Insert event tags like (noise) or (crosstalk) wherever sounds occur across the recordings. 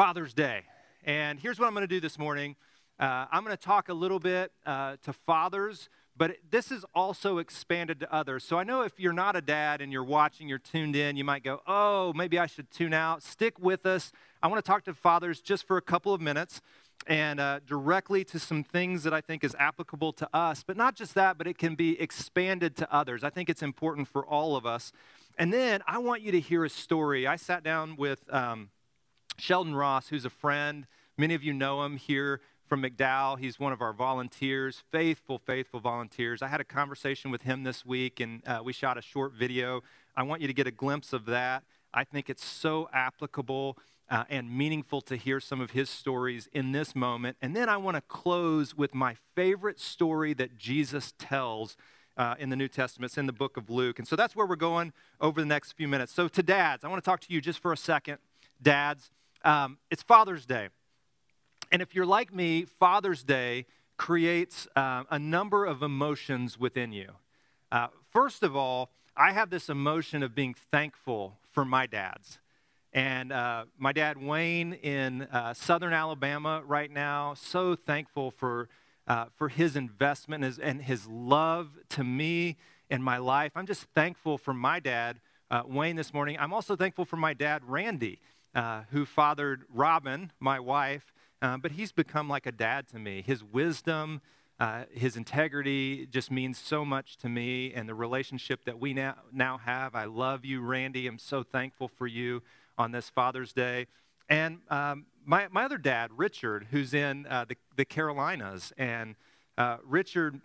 Father's Day. And here's what I'm going to do this morning uh, I'm going to talk a little bit uh, to fathers, but this is also expanded to others. So I know if you're not a dad and you're watching, you're tuned in, you might go, oh, maybe I should tune out. Stick with us. I want to talk to fathers just for a couple of minutes and uh, directly to some things that I think is applicable to us. But not just that, but it can be expanded to others. I think it's important for all of us. And then I want you to hear a story. I sat down with um, Sheldon Ross, who's a friend. Many of you know him here from McDowell. He's one of our volunteers, faithful, faithful volunteers. I had a conversation with him this week, and uh, we shot a short video. I want you to get a glimpse of that. I think it's so applicable uh, and meaningful to hear some of his stories in this moment. And then I want to close with my favorite story that Jesus tells uh, in the New Testament. It's in the book of Luke. And so that's where we're going over the next few minutes. So, to dads, I want to talk to you just for a second. Dads, um, it's Father's Day. And if you're like me, Father's Day creates uh, a number of emotions within you. Uh, first of all, I have this emotion of being thankful for my dads. And uh, my dad, Wayne, in uh, southern Alabama right now, so thankful for, uh, for his investment and his, and his, love to me and my life. I'm just thankful for my dad, uh, Wayne, this morning. I'm also thankful for my dad, Randy, uh, who fathered Robin, my wife. Uh, but he's become like a dad to me. His wisdom, uh, his integrity just means so much to me and the relationship that we now, now have. I love you, Randy. I'm so thankful for you on this Father's Day. And um, my, my other dad, Richard, who's in uh, the, the Carolinas. And uh, Richard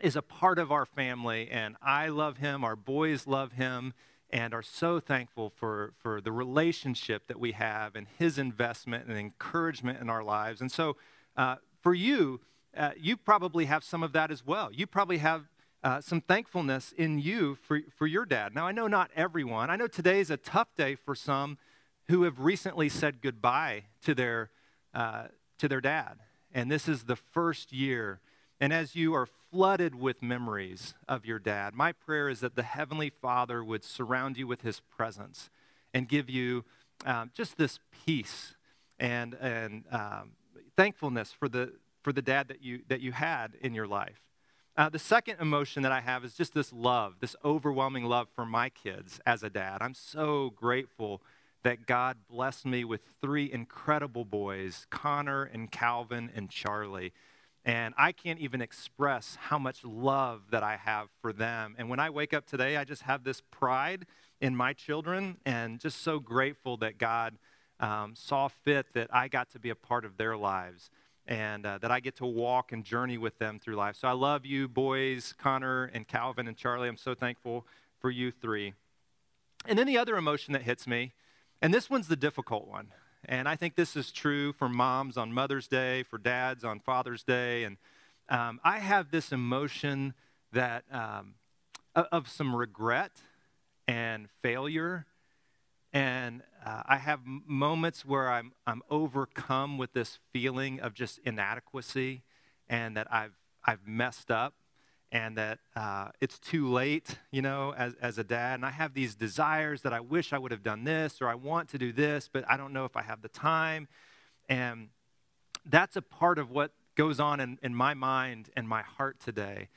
is a part of our family, and I love him. Our boys love him and are so thankful for, for the relationship that we have and his investment and encouragement in our lives. And so, uh, for you, uh, you probably have some of that as well. You probably have uh, some thankfulness in you for, for your dad. Now, I know not everyone. I know today is a tough day for some who have recently said goodbye to their, uh, to their dad. And this is the first year. And as you are flooded with memories of your dad. My prayer is that the Heavenly Father would surround you with His presence and give you um, just this peace and, and um, thankfulness for the, for the dad that you, that you had in your life. Uh, the second emotion that I have is just this love, this overwhelming love for my kids as a dad. I'm so grateful that God blessed me with three incredible boys Connor and Calvin and Charlie. And I can't even express how much love that I have for them. And when I wake up today, I just have this pride in my children and just so grateful that God um, saw fit that I got to be a part of their lives and uh, that I get to walk and journey with them through life. So I love you, boys, Connor and Calvin and Charlie. I'm so thankful for you three. And then the other emotion that hits me, and this one's the difficult one. And I think this is true for moms on Mother's Day, for dads on Father's Day. And um, I have this emotion that um, of some regret and failure. And uh, I have moments where I'm, I'm overcome with this feeling of just inadequacy and that I've, I've messed up and that uh, it's too late, you know, as, as a dad. And I have these desires that I wish I would have done this or I want to do this, but I don't know if I have the time. And that's a part of what goes on in, in my mind and my heart today.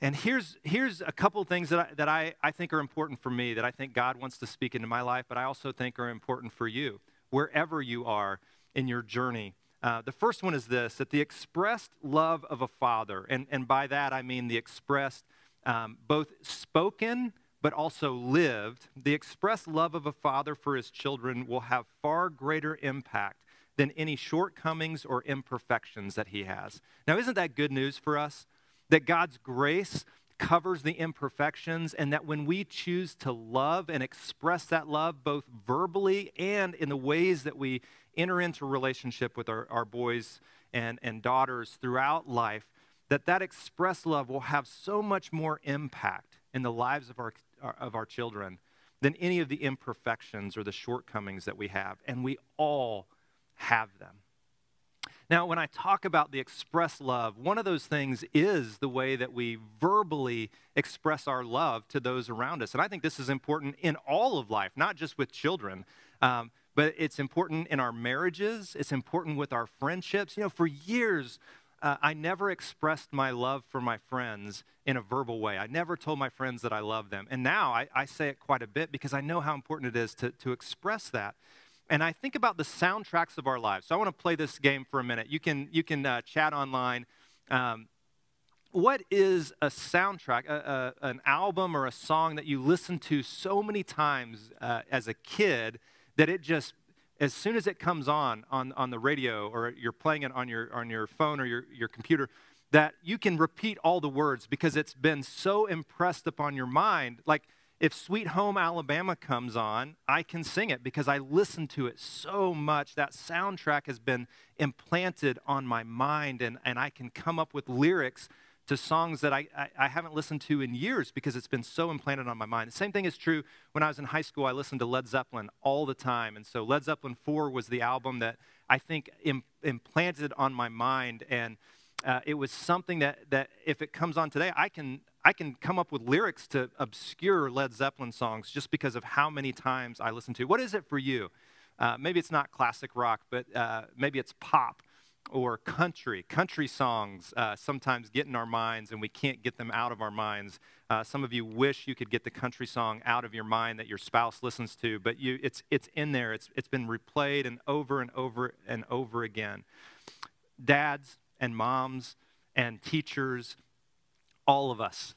And here's, here's a couple things that, I, that I, I think are important for me, that I think God wants to speak into my life, but I also think are important for you, wherever you are in your journey uh, the first one is this that the expressed love of a father, and, and by that I mean the expressed, um, both spoken but also lived, the expressed love of a father for his children will have far greater impact than any shortcomings or imperfections that he has. Now, isn't that good news for us? That God's grace covers the imperfections, and that when we choose to love and express that love, both verbally and in the ways that we enter into relationship with our, our boys and, and daughters throughout life, that that express love will have so much more impact in the lives of our, of our children than any of the imperfections or the shortcomings that we have. And we all have them. Now, when I talk about the express love, one of those things is the way that we verbally express our love to those around us. And I think this is important in all of life, not just with children. Um, but it's important in our marriages, it's important with our friendships. You know, for years, uh, I never expressed my love for my friends in a verbal way. I never told my friends that I love them. And now I, I say it quite a bit because I know how important it is to, to express that. And I think about the soundtracks of our lives. So I want to play this game for a minute. You can, you can uh, chat online. Um, what is a soundtrack, a, a, an album or a song that you listen to so many times uh, as a kid that it just as soon as it comes on, on on the radio or you're playing it on your on your phone or your, your computer that you can repeat all the words because it's been so impressed upon your mind. Like if sweet home alabama comes on i can sing it because i listen to it so much. That soundtrack has been implanted on my mind and, and i can come up with lyrics to songs that I, I, I, haven't listened to in years because it's been so implanted on my mind. The same thing is true when I was in high school. I listened to Led Zeppelin all the time. And so Led Zeppelin 4 was the album that I think Im- implanted on my mind. And uh, it was something that, that if it comes on today, I can, I can come up with lyrics to obscure Led Zeppelin songs just because of how many times I listen to. What is it for you? Uh, maybe it's not classic rock, but uh, maybe it's pop or country. Country songs uh, sometimes get in our minds and we can't get them out of our minds. Uh, some of you wish you could get the country song out of your mind that your spouse listens to, but you, it's, it's in there. It's, it's been replayed and over and over and over again. Dads and moms and teachers, all of us,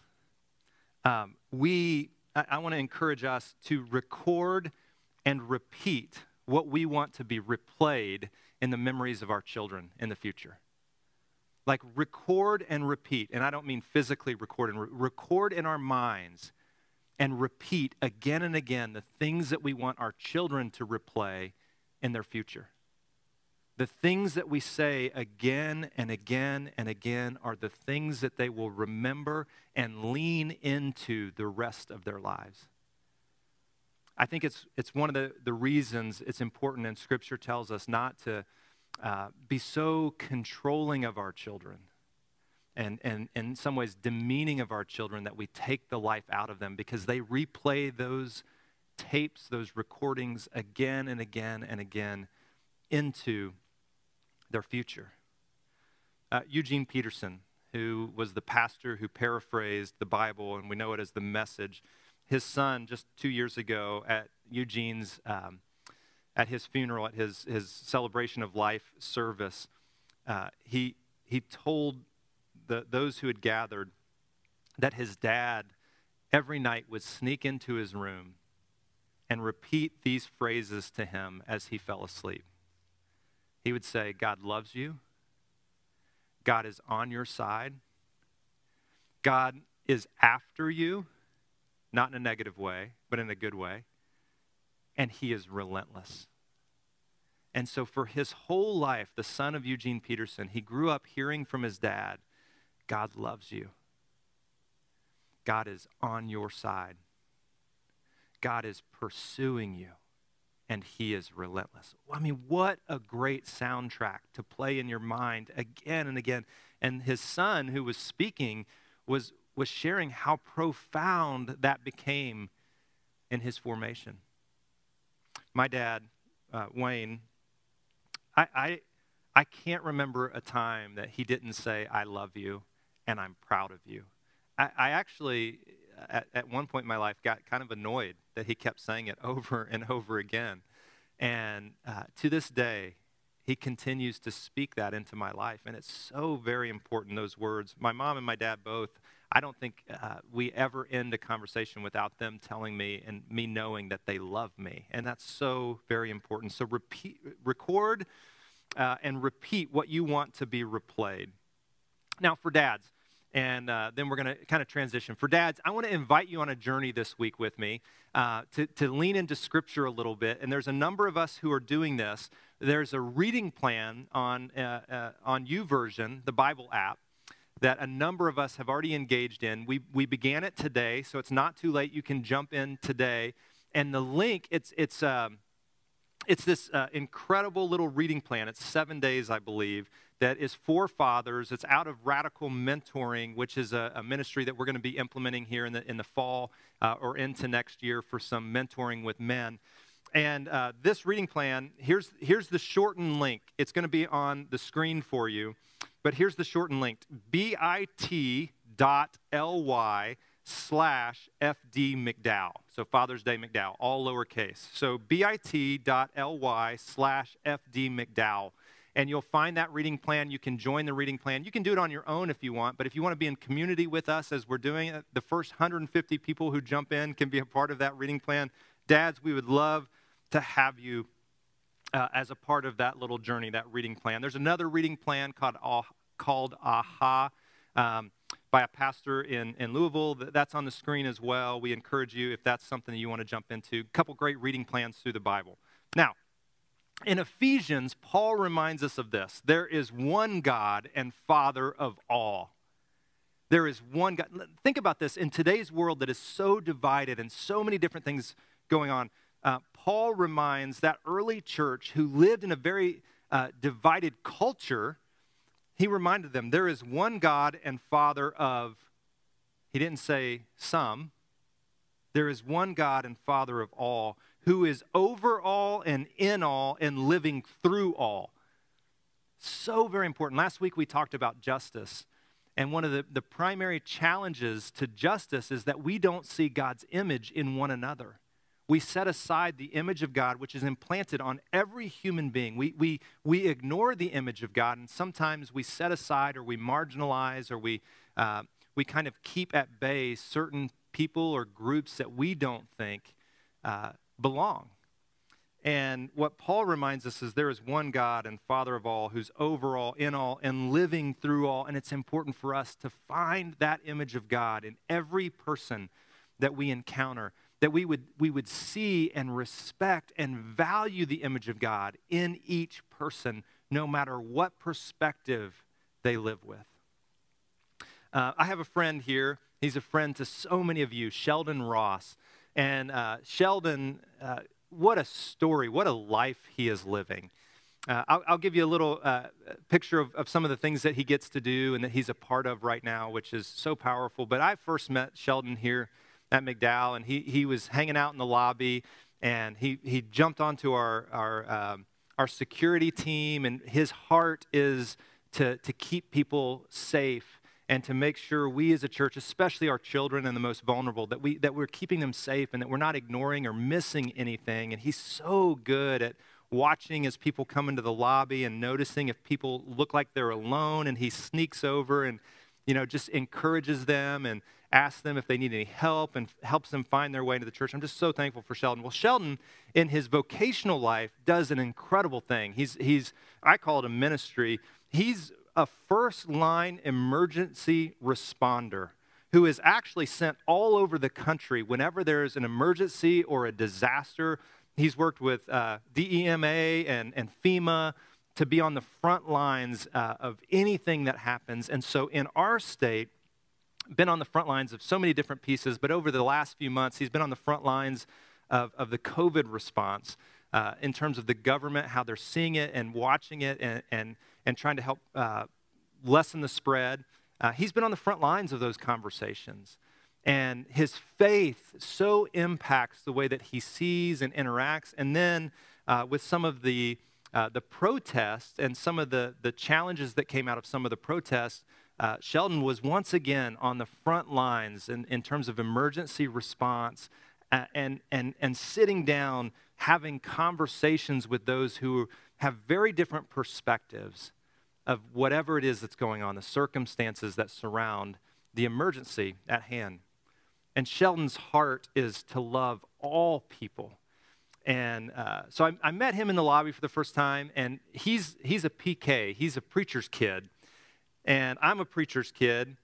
um, we, I, I want to encourage us to record and repeat what we want to be replayed in the memories of our children in the future. Like record and repeat, and I don't mean physically record and re- record in our minds and repeat again and again the things that we want our children to replay in their future. The things that we say again and again and again are the things that they will remember and lean into the rest of their lives. I think it's, it's one of the, the reasons it's important, and Scripture tells us not to uh, be so controlling of our children and, and, and in some ways demeaning of our children that we take the life out of them because they replay those tapes, those recordings again and again and again into their future. Uh, Eugene Peterson, who was the pastor who paraphrased the Bible, and we know it as the message, his son just two years ago at Eugene's um, at his funeral, at his his celebration of life service, uh, he he told the those who had gathered that his dad every night would sneak into his room and repeat these phrases to him as he fell asleep. He would say, "God loves you. God is on your side. God is after you." Not in a negative way, but in a good way. And he is relentless. And so, for his whole life, the son of Eugene Peterson, he grew up hearing from his dad God loves you. God is on your side. God is pursuing you, and he is relentless. I mean, what a great soundtrack to play in your mind again and again. And his son, who was speaking, was, was sharing how profound that became in his formation. My dad, uh, Wayne, I, I, I can't remember a time that he didn't say, I love you and I'm proud of you. I, I actually, at, at one point in my life, got kind of annoyed that he kept saying it (laughs) over and over again. And uh, to this day, he continues to speak that into my life. And it's so very important, those words. My mom and my dad both I don't think uh, we ever end a conversation without them telling me and me knowing that they love me. And that's so very important. So repeat, record uh, and repeat what you want to be replayed. Now, for dads, and uh, then we're going to kind of transition. For dads, I want to invite you on a journey this week with me uh, to, to lean into Scripture a little bit. And there's a number of us who are doing this. There's a reading plan on, uh, uh on YouVersion, the Bible app that a number of us have already engaged in. We, we began it today, so it's not too late. You can jump in today. And the link, it's, it's, um, it's this uh, incredible little reading plan. It's seven days, I believe, that is for fathers. It's out of Radical Mentoring, which is a, a ministry that we're going to be implementing here in the, in the fall uh, or into next year for some mentoring with men. and uh, this reading plan, here's, here's the shortened link. It's going to be on the screen for you, but here's the shortened link bit.ly slash FD McDowell. So Father's Day McDowell, all lowercase. So bit.ly slash FD McDowell. And you'll find that reading plan. You can join the reading plan. You can do it on your own if you want, but if you want to be in community with us as we're doing it, the first 150 people who jump in can be a part of that reading plan. Dads, we would love to have you uh, as a part of that little journey, that reading plan. There's another reading plan called, called AHA um, by a pastor in, in Louisville. That's on the screen as well. We encourage you, if that's something that you want to jump into, a couple great reading plans through the Bible. Now, in Ephesians, Paul reminds us of this there is one God and Father of all. There is one God. Think about this in today's world that is so divided and so many different things going on uh, Paul reminds that early church who lived in a very uh, divided culture, he reminded them there is one God and Father of, he didn't say some, there is one God and Father of all who is over all and in all and living through all. So very important. Last week we talked about justice. And one of the, the primary challenges to justice is that we don't see God's image in one another we set aside the image of God, which is implanted on every human being. We, we, we ignore the image of God, and sometimes we set aside or we marginalize or we, uh, we kind of keep at bay certain people or groups that we don't think uh, belong. And what Paul reminds us is there is one God and Father of all who's over all, in all, and living through all. And it's important for us to find that image of God in every person that we encounter that we would, we would see and respect and value the image of God in each person, no matter what perspective they live with. Uh, I have a friend here. He's a friend to so many of you, Sheldon Ross. And uh, Sheldon, uh, what a story, what a life he is living. Uh, I'll, I'll, give you a little uh, picture of, of, some of the things that he gets to do and that he's a part of right now, which is so powerful. But I first met Sheldon here at McDowell, and he, he was hanging out in the lobby, and he, he jumped onto our, our, um, our security team, and his heart is to, to keep people safe and to make sure we as a church, especially our children and the most vulnerable, that, we, that we're keeping them safe and that we're not ignoring or missing anything. And he's so good at watching as people come into the lobby and noticing if people look like they're alone, and he sneaks over and you know, just encourages them and asks them if they need any help and helps them find their way into the church. I'm just so thankful for Sheldon. Well, Sheldon, in his vocational life, does an incredible thing. He's, he's I call it a ministry. He's a first line emergency responder who is actually sent all over the country whenever there's an emergency or a disaster. He's worked with uh, DEMA and, and FEMA to be on the front lines uh, of anything that happens. And so in our state, been on the front lines of so many different pieces, but over the last few months, he's been on the front lines of, of the COVID response uh, in terms of the government, how they're seeing it and watching it and, and, and trying to help uh, lessen the spread. Uh, he's been on the front lines of those conversations. And his faith so impacts the way that he sees and interacts. And then uh, with some of the uh, the protests and some of the, the challenges that came out of some of the protests, uh, Sheldon was once again on the front lines in, in terms of emergency response and, and, and sitting down, having conversations with those who have very different perspectives of whatever it is that's going on, the circumstances that surround the emergency at hand. And Sheldon's heart is to love all people and uh, so I, I, met him in the lobby for the first time, and he's, he's a PK, he's a preacher's kid. And I'm a preacher's kid.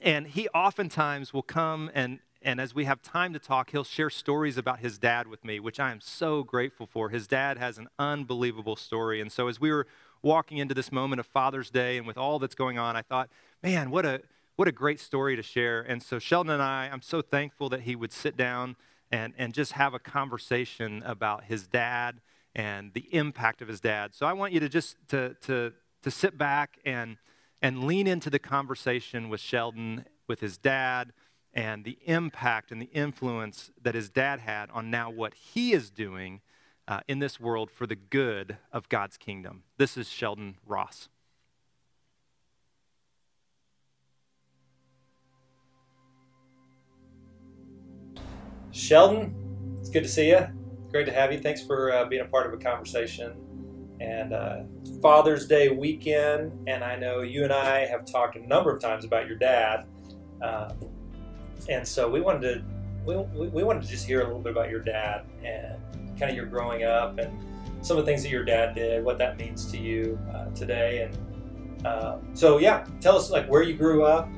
And he oftentimes will come and, and as we have time to talk, he'll share stories about his dad with me, which I am so grateful for. His dad has an unbelievable story. And so as we were walking into this moment of Father's Day and with all that's going on, I thought, man, what a, what a great story to share. And so Sheldon and I, I'm so thankful that he would sit down and, and just have a conversation about his dad and the impact of his dad. So I want you to just to, to, to sit back and, and lean into the conversation with Sheldon, with his dad, and the impact and the influence that his dad had on now what he is doing uh, in this world for the good of God's kingdom. This is Sheldon Ross. Sheldon, it's good to see you. Great to have you. Thanks for uh, being a part of a conversation. And uh, Father's Day weekend, and I know you and I have talked a number of times about your dad. Uh, and so we wanted to we, we wanted to just hear a little bit about your dad and kind of your growing up and some of the things that your dad did, what that means to you uh, today, and uh, so yeah, tell us like where you grew up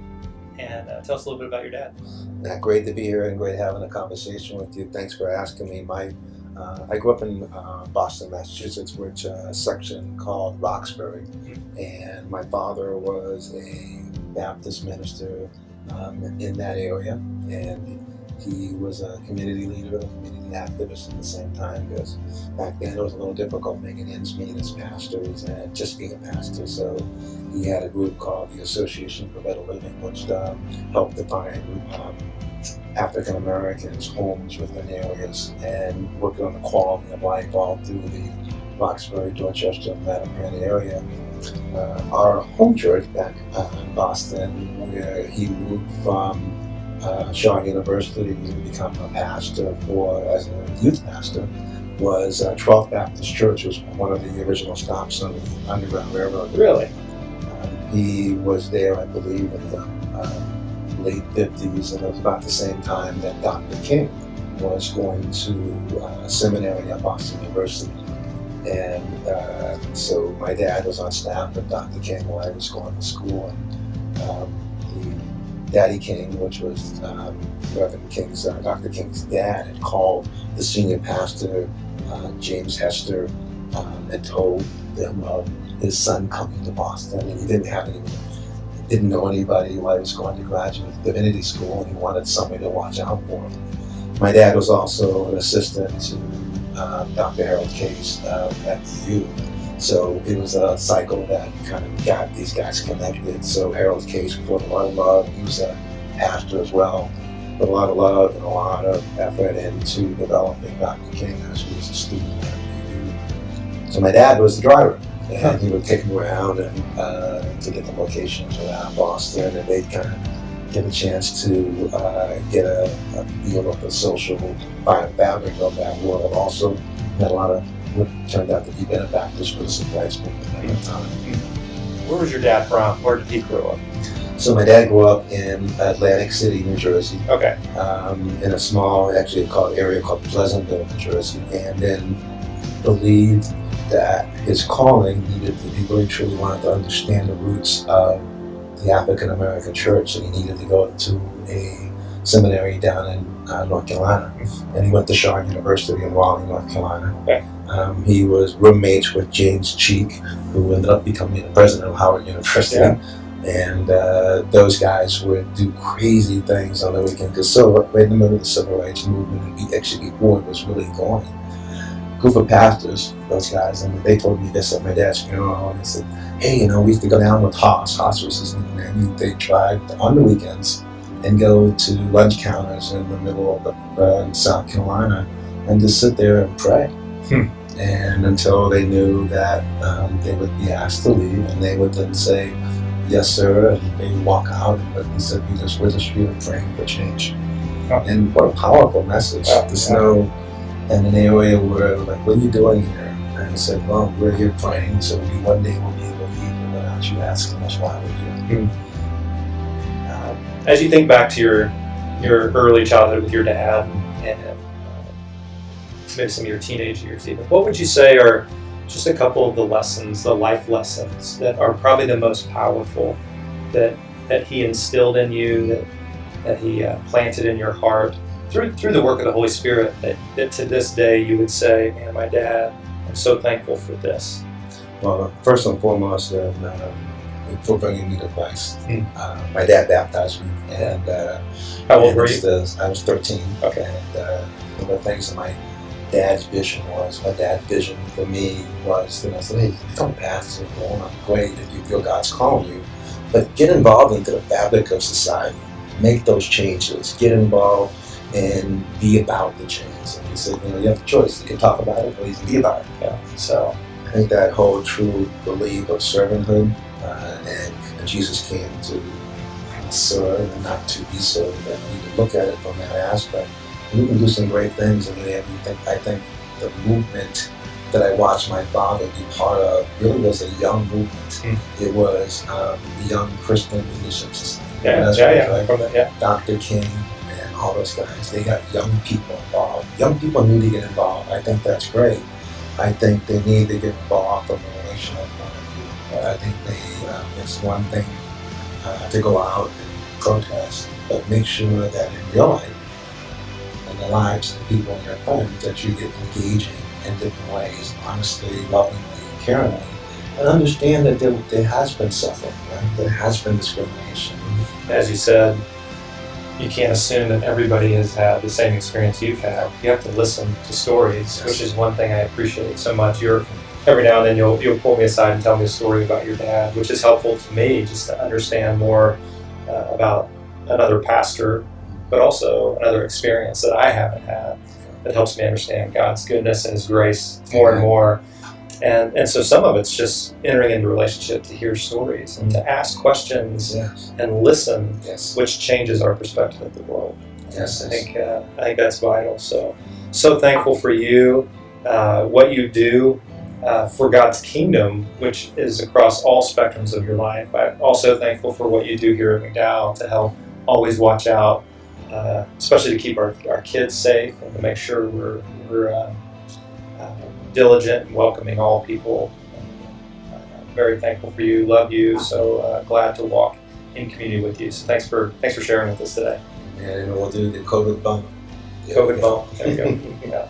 and uh, tell us a little bit about your dad. Yeah, great to be here and great having a conversation with you. Thanks for asking me. My uh, I grew up in uh, Boston, Massachusetts, which uh, a section called Roxbury, and my father was a Baptist minister um, in that area, and he was a community leader, a community activist at the same time because back then it was a little difficult making ends meet as pastors and just being a pastor. So he had a group called the Association for Better Living, which um, helped define um, African Americans' homes within areas and working on the quality of life all through the Roxbury, Dorchester, Mattapan area. Uh, our home church back uh, in Boston, where he moved from uh, Shaw University to become a pastor for as a youth pastor was uh, 12th Baptist Church was one of the original stops on the Underground Railroad. Really? Um, he was there, I believe, in the um, late 50s, and it was about the same time that Dr. King was going to uh, seminary at Boston University. And uh, so my dad was on staff with Dr. King while I was going to school. And, um, Daddy King, which was um, Reverend King's, uh, Dr. King's dad, had called the senior pastor, uh, James Hester, um, and told them of his son coming to Boston, and he didn't have any, didn't know anybody while he was going to graduate divinity school, and he wanted somebody to watch out for him. My dad was also an assistant to uh, Dr. Harold Case uh, at the U. So it was a cycle that kind of got these guys connected. So Harold Case a lot of love. He was a pastor as well. Put a lot of love and a lot of effort into developing Dr. King as he was a student at U. So my dad was the driver. And he would take him around and uh, to different locations around Boston, and they'd kind of get a chance to uh, get a, a feel of the social fabric of that world. Also, had a lot of what turned out to be Ben Baptist for the civil rights movement at that time. Where was your dad from? Where did he grow up? So my dad grew up in Atlantic City, New Jersey. Okay. Um, in a small, actually called area called Pleasantville, New Jersey, and then believed that his calling needed to, he really truly wanted to understand the roots of the African American church, and he needed to go to a seminary down in uh, North Carolina. And he went to Shaw University in Raleigh, North Carolina. Okay. Um, he was roommates with James Cheek, who ended up becoming the president of Howard University. Yeah. And uh, those guys would do crazy things on the weekend because so right in the middle of the civil rights movement and actually before it was really going. Group of pastors, those guys, and they told me this at my dad's funeral. And they said, "Hey, you know, we used to go down with Haas. Haas was his nickname. They tried on the weekends and go to lunch counters in the middle of the, uh, South Carolina and just sit there and pray." Hmm and until they knew that um, they would be asked to leave, and they would then say, "Yes, sir," and they would walk out. But he said, "We just we're just here praying for change." Oh. And what a powerful message to yeah. know in an area where, like, what are you doing here? And he said, "Well, we're here praying, so we one day we'll be able to leave without you asking us why we're here." Hmm. Uh, as you think back to your your early childhood with your dad and maybe some of your teenage years even. What would you say are just a couple of the lessons, the life lessons that are probably the most powerful that that he instilled in you, that that he uh, planted in your heart through through the work of the Holy Spirit that, that to this day you would say, man, my dad, I'm so thankful for this. Well, first and foremost, uh, for bringing me to Christ. Mm. Uh, my dad baptized me, and uh, how old were you? I was 13. Okay. And uh, one of the things that my dad's vision was. My dad's vision for me was, you know, so hey, become a pastor, well, great if you feel God's calling you, but get involved into the fabric of society. make those changes, get involved, and be about the change. And he said, you know, you have a choice. You can talk about it or you can be about it. Yeah. So I think that whole true belief of servanthood, uh, and Jesus came to serve and not to be served. And we can look at it from that aspect. And we can do some great things. I mean, I think the movement that I watched my father be part of really was a young movement. Mm. It was um, the Young Christian Leadership Society. Yeah, yeah, yeah, from that, yeah. Dr. King all those guys, they got young people involved. Young people need to get involved. I think that's great. I think they need to get involved from a relational point of view. I think they, um, it's one thing uh, to go out and protest, but make sure that in your life and the lives of the people in your home that you get engaging in different ways, honestly, lovingly, caringly, and understand that there, there has been suffering, right? There has been discrimination. As you said, you can't assume that everybody has had the same experience you've had. You have to listen to stories, yes. which is one thing I appreciate so much. You're every now and then you'll you'll pull me aside and tell me a story about your dad, which is helpful to me just to understand more uh, about another pastor, but also another experience that I haven't had that helps me understand God's goodness and His grace more and more. And, and so some of it's just entering into relationship to hear stories and to ask questions yes. and listen, yes. which changes our perspective of the world. Yes, I think uh, I think that's vital. So so thankful for you, uh, what you do uh, for God's kingdom, which is across all spectrums of your life. I'm also thankful for what you do here at McDowell to help always watch out uh, especially to keep our, our kids safe and to make sure we're, we're uh, diligent and welcoming all people. Uh, very thankful for you, love you, so uh, glad to walk in community with you. So thanks for thanks for sharing with us today. And we'll do the COVID bump. COVID bump. There you go. (laughs) yeah.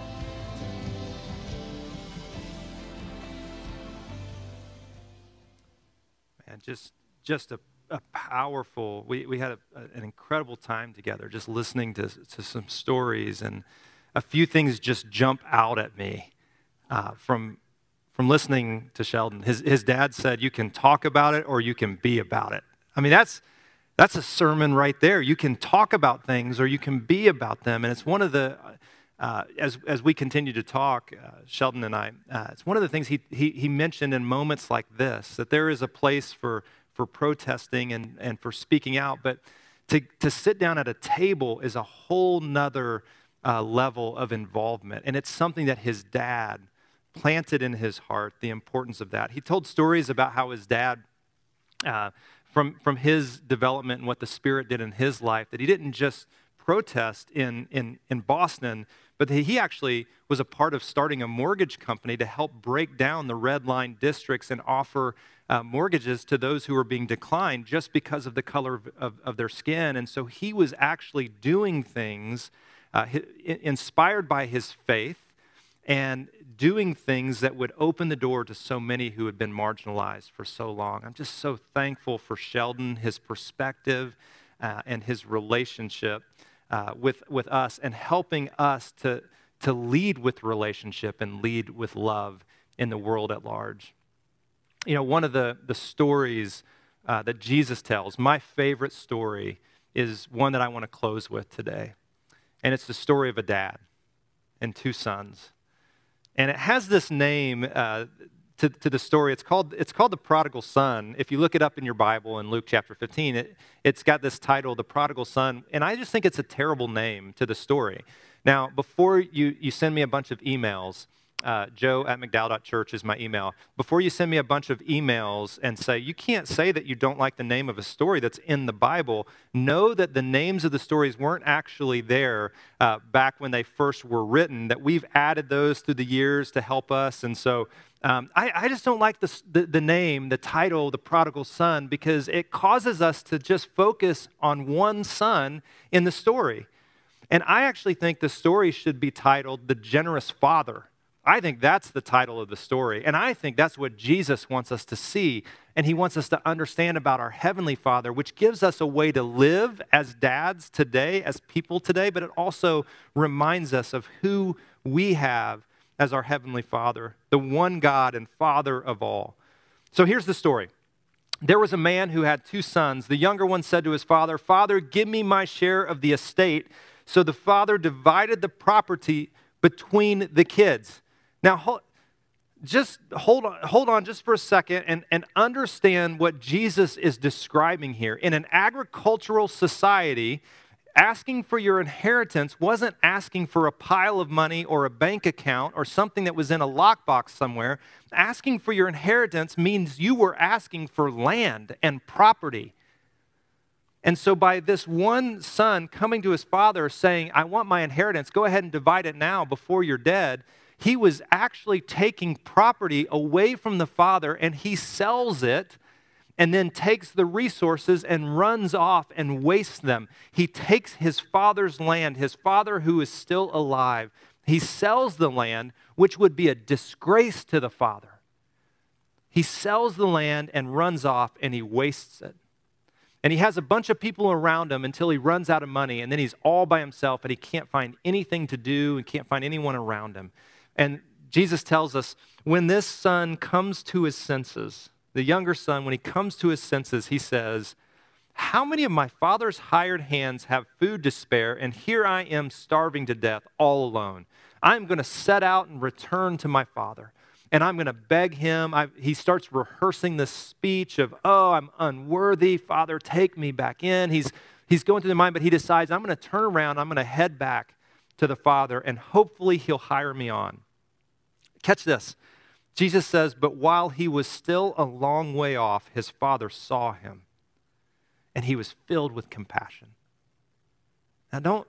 And just just a a powerful, we, we had a, a, an incredible time together just listening to, to some stories, and a few things just jump out at me uh, from, from listening to Sheldon. His, his dad said, You can talk about it or you can be about it. I mean, that's, that's a sermon right there. You can talk about things or you can be about them. And it's one of the, uh, as, as we continue to talk, uh, Sheldon and I, uh, it's one of the things he, he, he mentioned in moments like this that there is a place for for protesting and, and for speaking out, but to, to sit down at a table is a whole nother uh, level of involvement. And it's something that his dad planted in his heart, the importance of that. He told stories about how his dad, uh, from, from his development and what the Spirit did in his life, that he didn't just protest in, in, in Boston, but he actually was a part of starting a mortgage company to help break down the red line districts and offer uh, mortgages to those who were being declined just because of the color of, of, of their skin. And so he was actually doing things uh, inspired by his faith and doing things that would open the door to so many who had been marginalized for so long. I'm just so thankful for Sheldon, his perspective, uh, and his relationship uh, with, with us, and helping us to, to lead with relationship and lead with love in the world at large you know, one of the, the stories uh, that Jesus tells, my favorite story, is one that I want to close with today. And it's the story of a dad and two sons. And it has this name uh, to, to the story. It's called, it's called The Prodigal Son. If you look it up in your Bible in Luke chapter 15, it, it's got this title, The Prodigal Son. And I just think it's a terrible name to the story. Now, before you, you send me a bunch of emails, uh, joe at mcdowell.church is my email. Before you send me a bunch of emails and say, you can't say that you don't like the name of a story that's in the Bible, know that the names of the stories weren't actually there uh, back when they first were written, that we've added those through the years to help us. And so um, I, I, just don't like the, the, the name, the title, the prodigal son, because it causes us to just focus on one son in the story. And I actually think the story should be titled The Generous Father I think that's the title of the story. And I think that's what Jesus wants us to see. And he wants us to understand about our Heavenly Father, which gives us a way to live as dads today, as people today, but it also reminds us of who we have as our Heavenly Father, the one God and Father of all. So here's the story There was a man who had two sons. The younger one said to his father, Father, give me my share of the estate. So the father divided the property between the kids. Now, just hold on, hold on just for a second and, and understand what Jesus is describing here. In an agricultural society, asking for your inheritance wasn't asking for a pile of money or a bank account or something that was in a lockbox somewhere. Asking for your inheritance means you were asking for land and property. And so, by this one son coming to his father saying, I want my inheritance, go ahead and divide it now before you're dead, he was actually taking property away from the father and he sells it and then takes the resources and runs off and wastes them. He takes his father's land, his father who is still alive, he sells the land, which would be a disgrace to the father. He sells the land and runs off and he wastes it. And he has a bunch of people around him until he runs out of money, and then he's all by himself and he can't find anything to do and can't find anyone around him. And Jesus tells us when this son comes to his senses, the younger son, when he comes to his senses, he says, How many of my father's hired hands have food to spare, and here I am starving to death all alone? I'm going to set out and return to my father. And I'm going to beg him. I, he starts rehearsing this speech of, Oh, I'm unworthy. Father, take me back in. He's, he's going through the mind, but he decides, I'm going to turn around. I'm going to head back to the Father, and hopefully he'll hire me on. Catch this. Jesus says, But while he was still a long way off, his father saw him, and he was filled with compassion. Now, don't,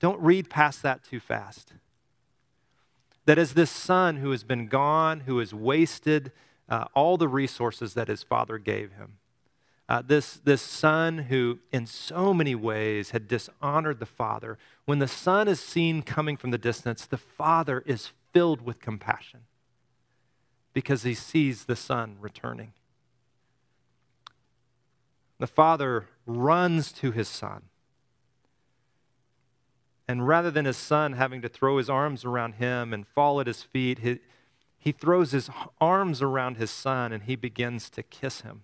don't read past that too fast. That as this son who has been gone, who has wasted uh, all the resources that his father gave him, uh, this, this son who, in so many ways, had dishonored the father, when the son is seen coming from the distance, the father is filled with compassion because he sees the son returning. The father runs to his son. And rather than his son having to throw his arms around him and fall at his feet, he, he throws his arms around his son and he begins to kiss him.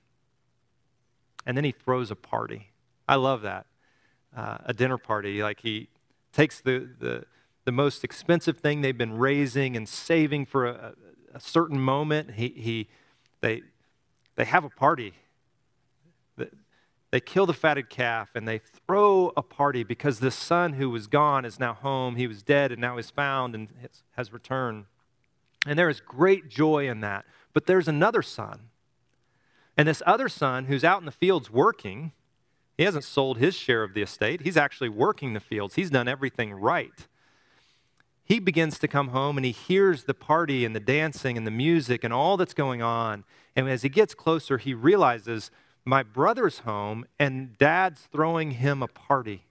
And then he throws a party. I love that. Uh, a dinner party. Like he takes the, the, the most expensive thing they've been raising and saving for a, a certain moment. He, he, they, they have a party. They kill the fatted calf and they throw a party because the son who was gone is now home. He was dead and now is found and has returned. And there is great joy in that. But there's another son. And this other son who's out in the fields working, he hasn't sold his share of the estate. He's actually working the fields. He's done everything right he begins to come home and he hears the party and the dancing and the music and all that's going on. And as he gets closer, he realizes, my brother's home and dad's throwing him a party.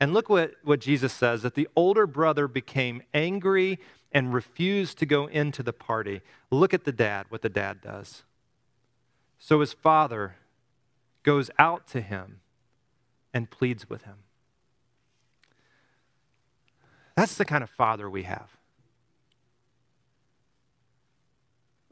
And look what, what Jesus says that the older brother became angry and refused to go into the party. Look at the dad, what the dad does. So his father goes out to him and pleads with him. That's the kind of father we have.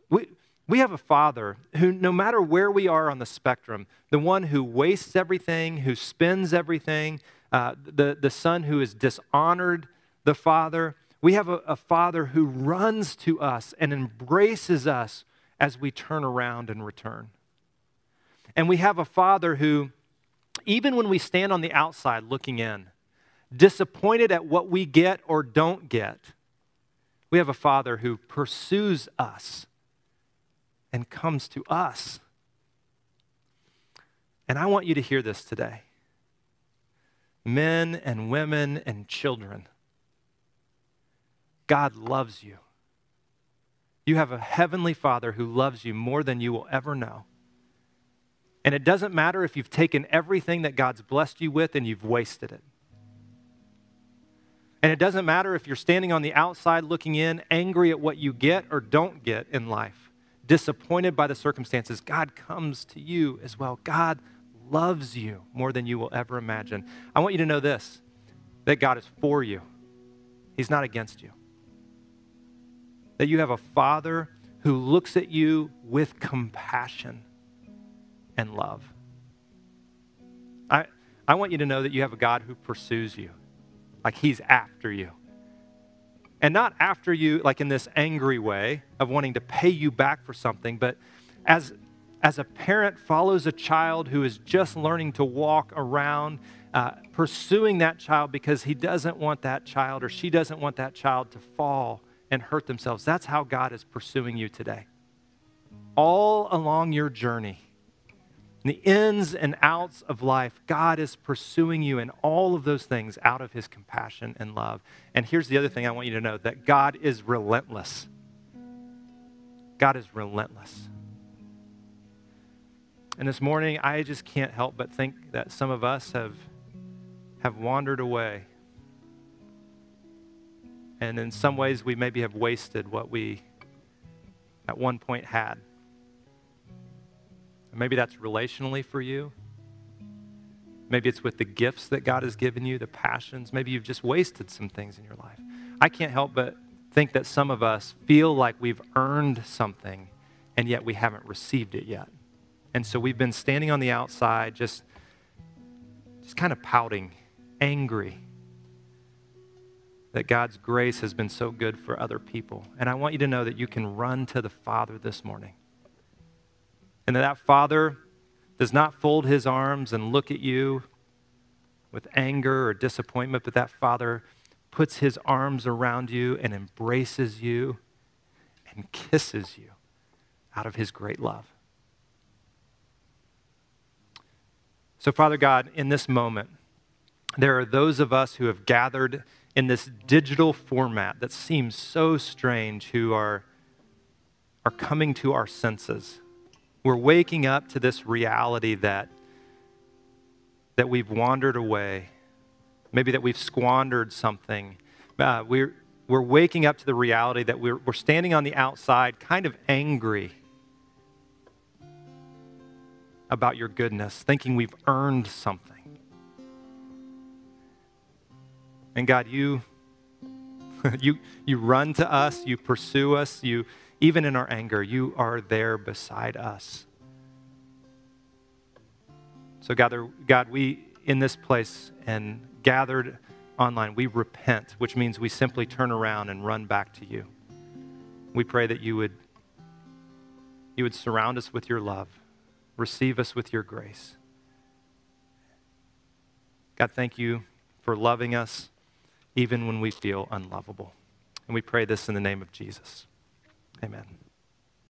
We, we have a father who, no matter where we are on the spectrum, the one who wastes everything, who spends everything, uh, the, the son who has dishonored the father, we have a, a father who runs to us and embraces us as we turn around and return. And we have a father who, even when we stand on the outside looking in, disappointed at what we get or don't get, we have a Father who pursues us and comes to us. And I want you to hear this today. Men and women and children, God loves you. You have a heavenly Father who loves you more than you will ever know. And it doesn't matter if you've taken everything that God's blessed you with and you've wasted it. And it doesn't matter if you're standing on the outside looking in, angry at what you get or don't get in life, disappointed by the circumstances. God comes to you as well. God loves you more than you will ever imagine. I want you to know this that God is for you, He's not against you. That you have a Father who looks at you with compassion and love. I, I want you to know that you have a God who pursues you, like He's after you. And not after you, like in this angry way of wanting to pay you back for something, but as, as a parent follows a child who is just learning to walk around, uh, pursuing that child because he doesn't want that child or she doesn't want that child to fall and hurt themselves. That's how God is pursuing you today. All along your journey, the ins and outs of life, God is pursuing you in all of those things out of his compassion and love. And here's the other thing I want you to know that God is relentless. God is relentless. And this morning, I just can't help but think that some of us have, have wandered away. And in some ways, we maybe have wasted what we at one point had. Maybe that's relationally for you. Maybe it's with the gifts that God has given you, the passions. Maybe you've just wasted some things in your life. I can't help but think that some of us feel like we've earned something and yet we haven't received it yet. And so we've been standing on the outside, just, just kind of pouting, angry that God's grace has been so good for other people. And I want you to know that you can run to the Father this morning. And that that Father does not fold his arms and look at you with anger or disappointment, but that Father puts his arms around you and embraces you and kisses you out of his great love. So, Father God, in this moment, there are those of us who have gathered in this digital format that seems so strange who are, are coming to our senses. We're waking up to this reality that, that we've wandered away, maybe that we've squandered something. Uh, we're, we're waking up to the reality that we're, we're standing on the outside, kind of angry about your goodness, thinking we've earned something. And God, you, (laughs) you, you run to us, you pursue us, you, even in our anger, you are there beside us. So, gather, God, we in this place and gathered online, we repent, which means we simply turn around and run back to you. We pray that you would, you would surround us with your love. Receive us with your grace. God, thank you for loving us even when we feel unlovable. And we pray this in the name of Jesus. Amen.